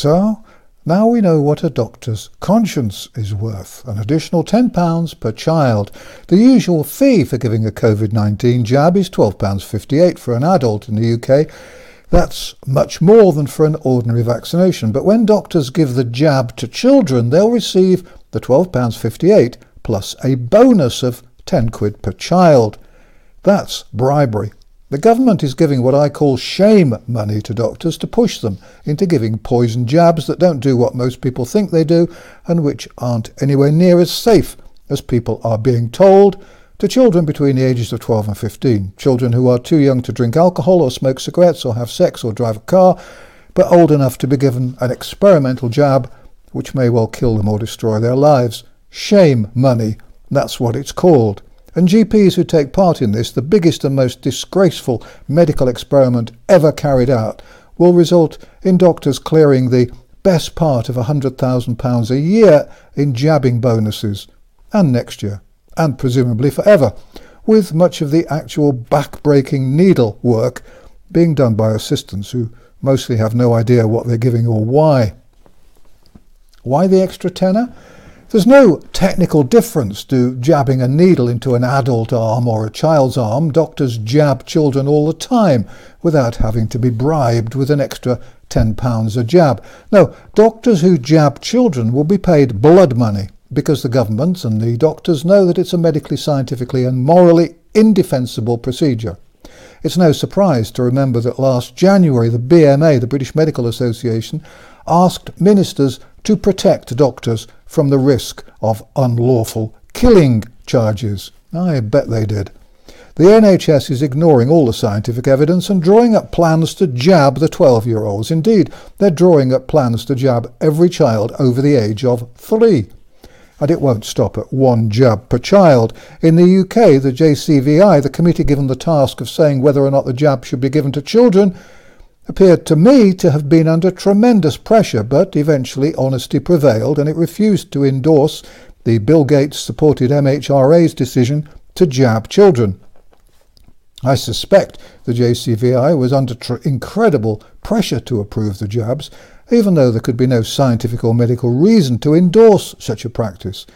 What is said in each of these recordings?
So, now we know what a doctor's conscience is worth. An additional £10 per child. The usual fee for giving a COVID 19 jab is £12.58 for an adult in the UK. That's much more than for an ordinary vaccination. But when doctors give the jab to children, they'll receive the £12.58 plus a bonus of 10 quid per child. That's bribery. The government is giving what I call shame money to doctors to push them into giving poison jabs that don't do what most people think they do and which aren't anywhere near as safe as people are being told to children between the ages of 12 and 15. Children who are too young to drink alcohol or smoke cigarettes or have sex or drive a car, but old enough to be given an experimental jab which may well kill them or destroy their lives. Shame money, that's what it's called. And GPs who take part in this, the biggest and most disgraceful medical experiment ever carried out, will result in doctors clearing the best part of £100,000 a year in jabbing bonuses, and next year, and presumably forever, with much of the actual back-breaking needle work being done by assistants who mostly have no idea what they're giving or why. Why the extra tenner? There's no technical difference to jabbing a needle into an adult arm or a child's arm. Doctors jab children all the time without having to be bribed with an extra £10 a jab. No, doctors who jab children will be paid blood money because the government and the doctors know that it's a medically, scientifically, and morally indefensible procedure. It's no surprise to remember that last January the BMA, the British Medical Association, asked ministers to protect doctors from the risk of unlawful killing charges. I bet they did. The NHS is ignoring all the scientific evidence and drawing up plans to jab the 12 year olds. Indeed, they're drawing up plans to jab every child over the age of three. And it won't stop at one jab per child. In the UK, the JCVI, the committee given the task of saying whether or not the jab should be given to children, appeared to me to have been under tremendous pressure, but eventually honesty prevailed and it refused to endorse the Bill Gates supported MHRA's decision to jab children. I suspect the JCVI was under tr- incredible pressure to approve the jabs, even though there could be no scientific or medical reason to endorse such a practice.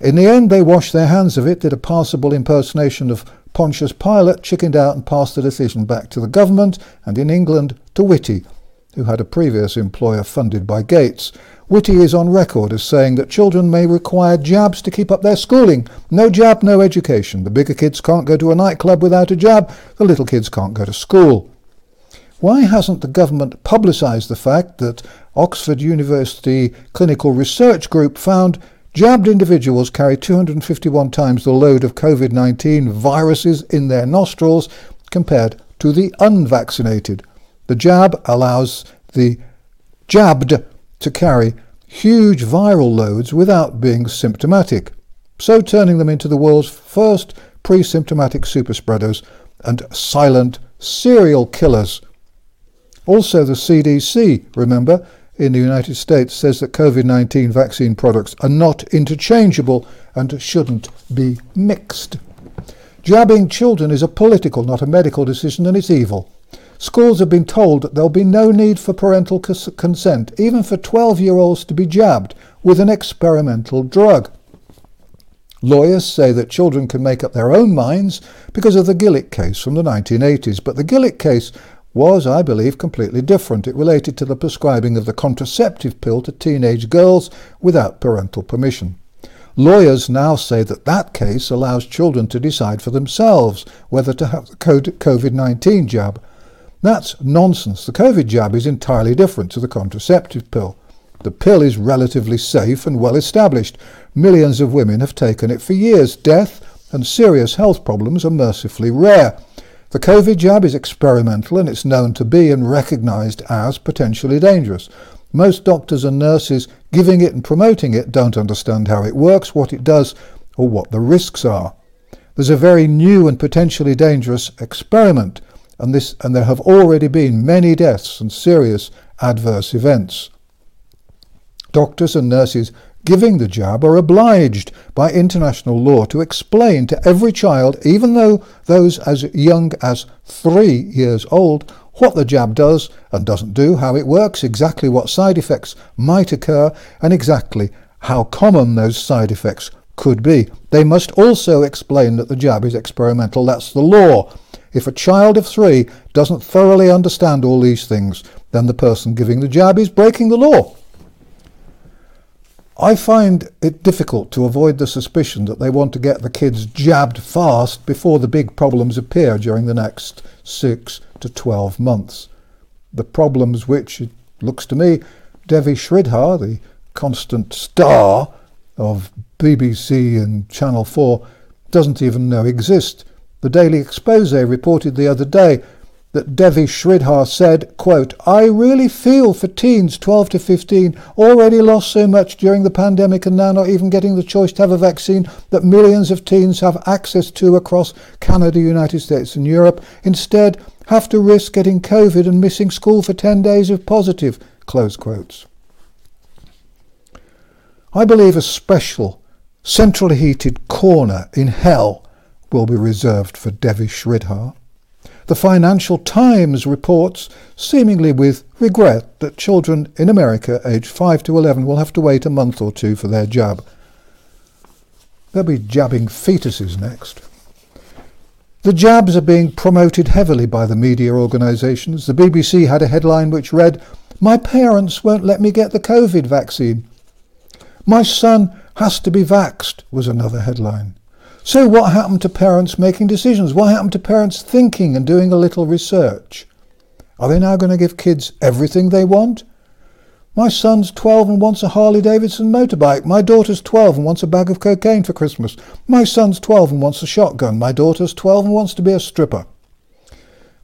In the end, they washed their hands of it, did a passable impersonation of Pontius Pilate chickened out and passed the decision back to the government and in England to Whitty, who had a previous employer funded by Gates. Whitty is on record as saying that children may require jabs to keep up their schooling. No jab, no education. The bigger kids can't go to a nightclub without a jab. The little kids can't go to school. Why hasn't the government publicised the fact that Oxford University Clinical Research Group found Jabbed individuals carry 251 times the load of COVID 19 viruses in their nostrils compared to the unvaccinated. The jab allows the jabbed to carry huge viral loads without being symptomatic, so turning them into the world's first pre symptomatic superspreaders and silent serial killers. Also, the CDC, remember, in the United States says that COVID 19 vaccine products are not interchangeable and shouldn't be mixed. Jabbing children is a political, not a medical decision, and it's evil. Schools have been told that there'll be no need for parental consent, even for 12 year olds to be jabbed with an experimental drug. Lawyers say that children can make up their own minds because of the Gillick case from the 1980s, but the Gillick case was, I believe, completely different. It related to the prescribing of the contraceptive pill to teenage girls without parental permission. Lawyers now say that that case allows children to decide for themselves whether to have the COVID 19 jab. That's nonsense. The COVID jab is entirely different to the contraceptive pill. The pill is relatively safe and well established. Millions of women have taken it for years. Death and serious health problems are mercifully rare. The COVID jab is experimental and it's known to be and recognized as potentially dangerous. Most doctors and nurses giving it and promoting it don't understand how it works, what it does, or what the risks are. There's a very new and potentially dangerous experiment, and, this, and there have already been many deaths and serious adverse events. Doctors and nurses giving the jab are obliged by international law to explain to every child, even though those as young as three years old, what the jab does and doesn't do, how it works, exactly what side effects might occur, and exactly how common those side effects could be. They must also explain that the jab is experimental. That's the law. If a child of three doesn't thoroughly understand all these things, then the person giving the jab is breaking the law. I find it difficult to avoid the suspicion that they want to get the kids jabbed fast before the big problems appear during the next six to 12 months. The problems which, it looks to me, Devi Sridhar, the constant star of BBC and Channel 4, doesn't even know exist. The Daily Expose reported the other day that Devi Sridhar said, quote, I really feel for teens 12 to 15 already lost so much during the pandemic and now not even getting the choice to have a vaccine that millions of teens have access to across Canada, United States and Europe, instead have to risk getting COVID and missing school for 10 days if positive, close quotes. I believe a special, centrally heated corner in hell will be reserved for Devi Sridhar. The Financial Times reports, seemingly with regret, that children in America aged 5 to 11 will have to wait a month or two for their jab. They'll be jabbing fetuses next. The jabs are being promoted heavily by the media organisations. The BBC had a headline which read, My parents won't let me get the COVID vaccine. My son has to be vaxed, was another headline. So, what happened to parents making decisions? What happened to parents thinking and doing a little research? Are they now going to give kids everything they want? My son's 12 and wants a Harley Davidson motorbike. My daughter's 12 and wants a bag of cocaine for Christmas. My son's 12 and wants a shotgun. My daughter's 12 and wants to be a stripper.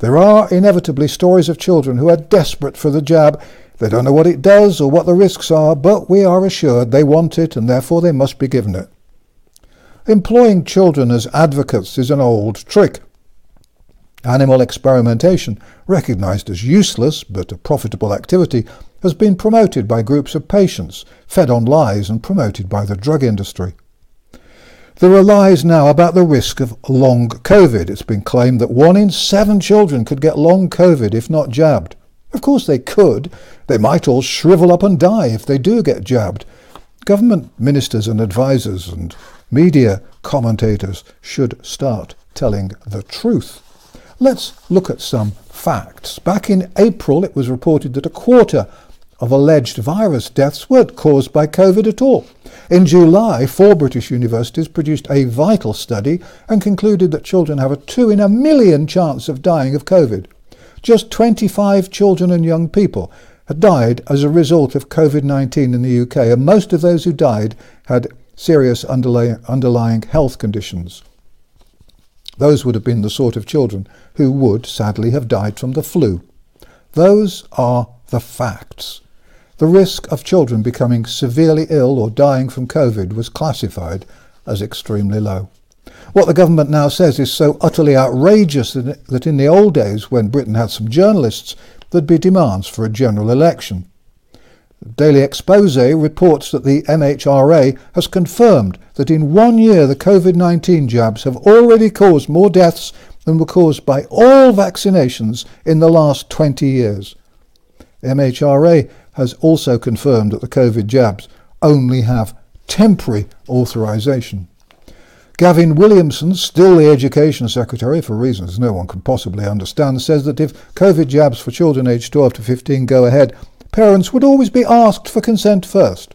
There are inevitably stories of children who are desperate for the jab. They don't know what it does or what the risks are, but we are assured they want it and therefore they must be given it. Employing children as advocates is an old trick. Animal experimentation, recognized as useless but a profitable activity, has been promoted by groups of patients, fed on lies and promoted by the drug industry. There are lies now about the risk of long COVID. It's been claimed that one in seven children could get long COVID if not jabbed. Of course they could. They might all shrivel up and die if they do get jabbed. Government ministers and advisers and Media commentators should start telling the truth. Let's look at some facts. Back in April, it was reported that a quarter of alleged virus deaths weren't caused by COVID at all. In July, four British universities produced a vital study and concluded that children have a two in a million chance of dying of COVID. Just 25 children and young people had died as a result of COVID 19 in the UK, and most of those who died had serious underlying, underlying health conditions. Those would have been the sort of children who would, sadly, have died from the flu. Those are the facts. The risk of children becoming severely ill or dying from COVID was classified as extremely low. What the government now says is so utterly outrageous that in the old days, when Britain had some journalists, there'd be demands for a general election. Daily Expose reports that the MHRA has confirmed that in one year the COVID 19 jabs have already caused more deaths than were caused by all vaccinations in the last 20 years. MHRA has also confirmed that the COVID jabs only have temporary authorization. Gavin Williamson, still the Education Secretary for reasons no one can possibly understand, says that if COVID jabs for children aged 12 to 15 go ahead, parents would always be asked for consent first.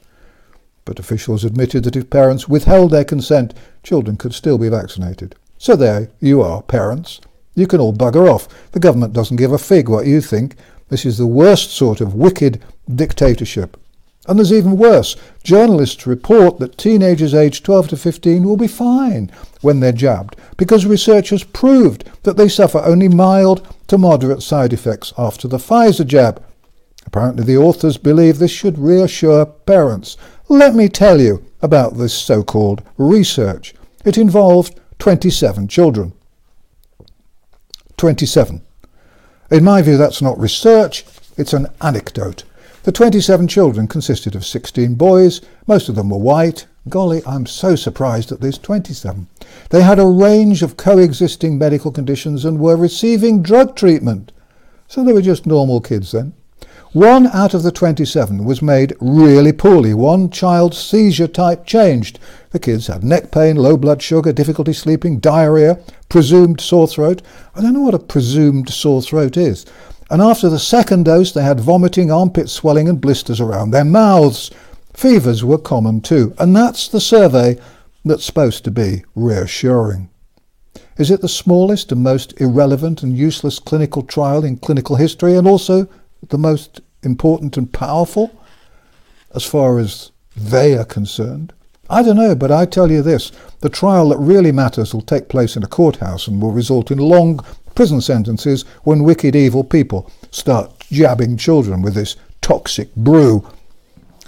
But officials admitted that if parents withheld their consent, children could still be vaccinated. So there you are, parents. You can all bugger off. The government doesn't give a fig what you think. This is the worst sort of wicked dictatorship. And there's even worse. Journalists report that teenagers aged 12 to 15 will be fine when they're jabbed because research has proved that they suffer only mild to moderate side effects after the Pfizer jab. Apparently, the authors believe this should reassure parents. Let me tell you about this so called research. It involved 27 children. 27. In my view, that's not research, it's an anecdote. The 27 children consisted of 16 boys, most of them were white. Golly, I'm so surprised at this 27. They had a range of coexisting medical conditions and were receiving drug treatment. So they were just normal kids then. One out of the 27 was made really poorly. One child's seizure type changed. The kids had neck pain, low blood sugar, difficulty sleeping, diarrhea, presumed sore throat. I don't know what a presumed sore throat is. And after the second dose, they had vomiting, armpit swelling, and blisters around their mouths. Fevers were common too. And that's the survey that's supposed to be reassuring. Is it the smallest and most irrelevant and useless clinical trial in clinical history and also the most important and powerful as far as they are concerned? I don't know, but I tell you this the trial that really matters will take place in a courthouse and will result in long prison sentences when wicked, evil people start jabbing children with this toxic brew.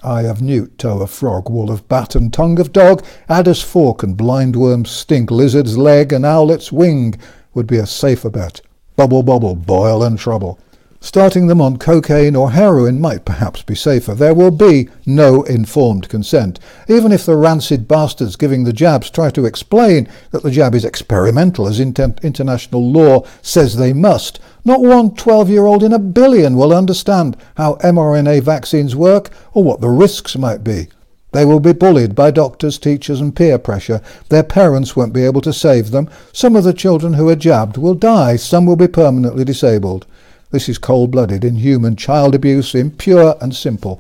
Eye of newt, toe of frog, wall of bat and tongue of dog, adder's fork and blindworm's stink, lizard's leg and owlet's wing would be a safer bet. Bubble, bubble, boil and trouble. Starting them on cocaine or heroin might perhaps be safer. There will be no informed consent. Even if the rancid bastards giving the jabs try to explain that the jab is experimental as inter- international law says they must, not one 12 year old in a billion will understand how mRNA vaccines work or what the risks might be. They will be bullied by doctors, teachers, and peer pressure. Their parents won't be able to save them. Some of the children who are jabbed will die. Some will be permanently disabled. This is cold-blooded, inhuman child abuse, impure and simple.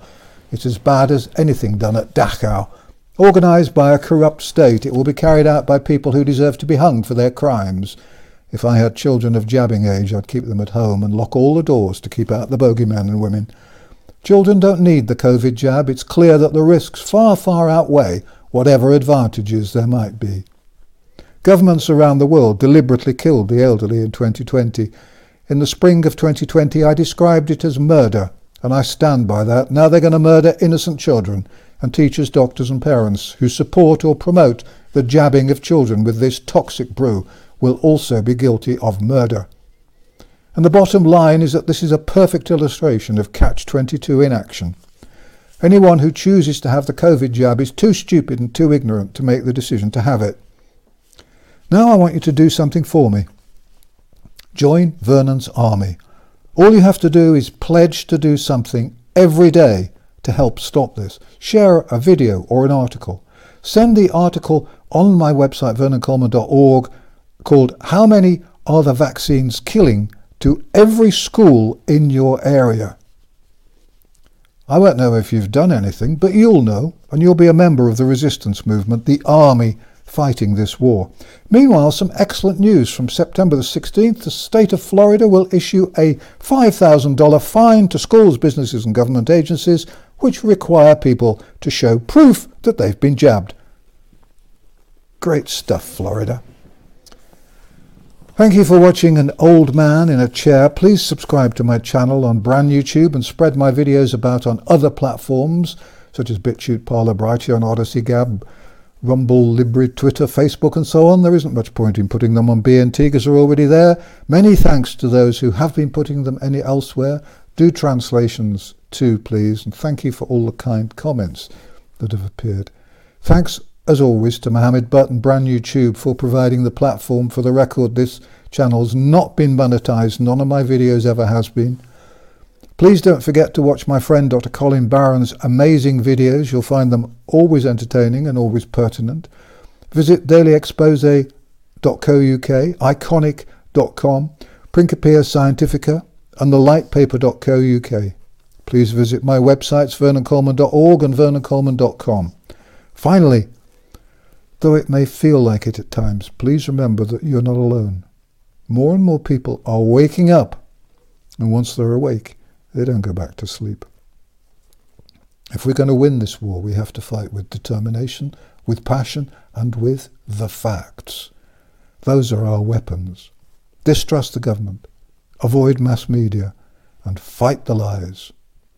It's as bad as anything done at Dachau. Organised by a corrupt state, it will be carried out by people who deserve to be hung for their crimes. If I had children of jabbing age, I'd keep them at home and lock all the doors to keep out the bogeymen and women. Children don't need the COVID jab. It's clear that the risks far, far outweigh whatever advantages there might be. Governments around the world deliberately killed the elderly in 2020 in the spring of 2020, I described it as murder, and I stand by that. Now they're going to murder innocent children, and teachers, doctors, and parents who support or promote the jabbing of children with this toxic brew will also be guilty of murder. And the bottom line is that this is a perfect illustration of Catch 22 in action. Anyone who chooses to have the COVID jab is too stupid and too ignorant to make the decision to have it. Now I want you to do something for me. Join Vernon's army. All you have to do is pledge to do something every day to help stop this. Share a video or an article. Send the article on my website, vernoncoleman.org, called How Many Are the Vaccines Killing to every school in your area. I won't know if you've done anything, but you'll know, and you'll be a member of the resistance movement, the army fighting this war. Meanwhile, some excellent news from September the 16th. The state of Florida will issue a $5,000 fine to schools, businesses, and government agencies which require people to show proof that they've been jabbed. Great stuff, Florida. Thank you for watching An Old Man in a Chair. Please subscribe to my channel on Brand New Tube and spread my videos about on other platforms such as BitChute, Parler, and Odysee Gab, Rumble, Libri, Twitter, Facebook, and so on. There isn't much point in putting them on BNT because they're already there. Many thanks to those who have been putting them any elsewhere. Do translations too, please, and thank you for all the kind comments that have appeared. Thanks, as always, to Mohammed Butt and Brand New Tube for providing the platform. For the record, this channel's not been monetized. None of my videos ever has been. Please don't forget to watch my friend Dr. Colin Barron's amazing videos. You'll find them always entertaining and always pertinent. Visit dailyexpose.co.uk, ickonic.com, Principia Scientifica, and thelightpaper.co.uk. Please visit my websites vernoncoleman.org and vernoncoleman.com. Finally, though it may feel like it at times, please remember that you're not alone. More and more people are waking up, and once they're awake, they don't go back to sleep. If we're going to win this war, we have to fight with determination, with passion, and with the facts. Those are our weapons. Distrust the government, avoid mass media, and fight the lies.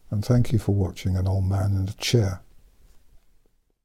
And thank you for watching An Old Man in a Chair.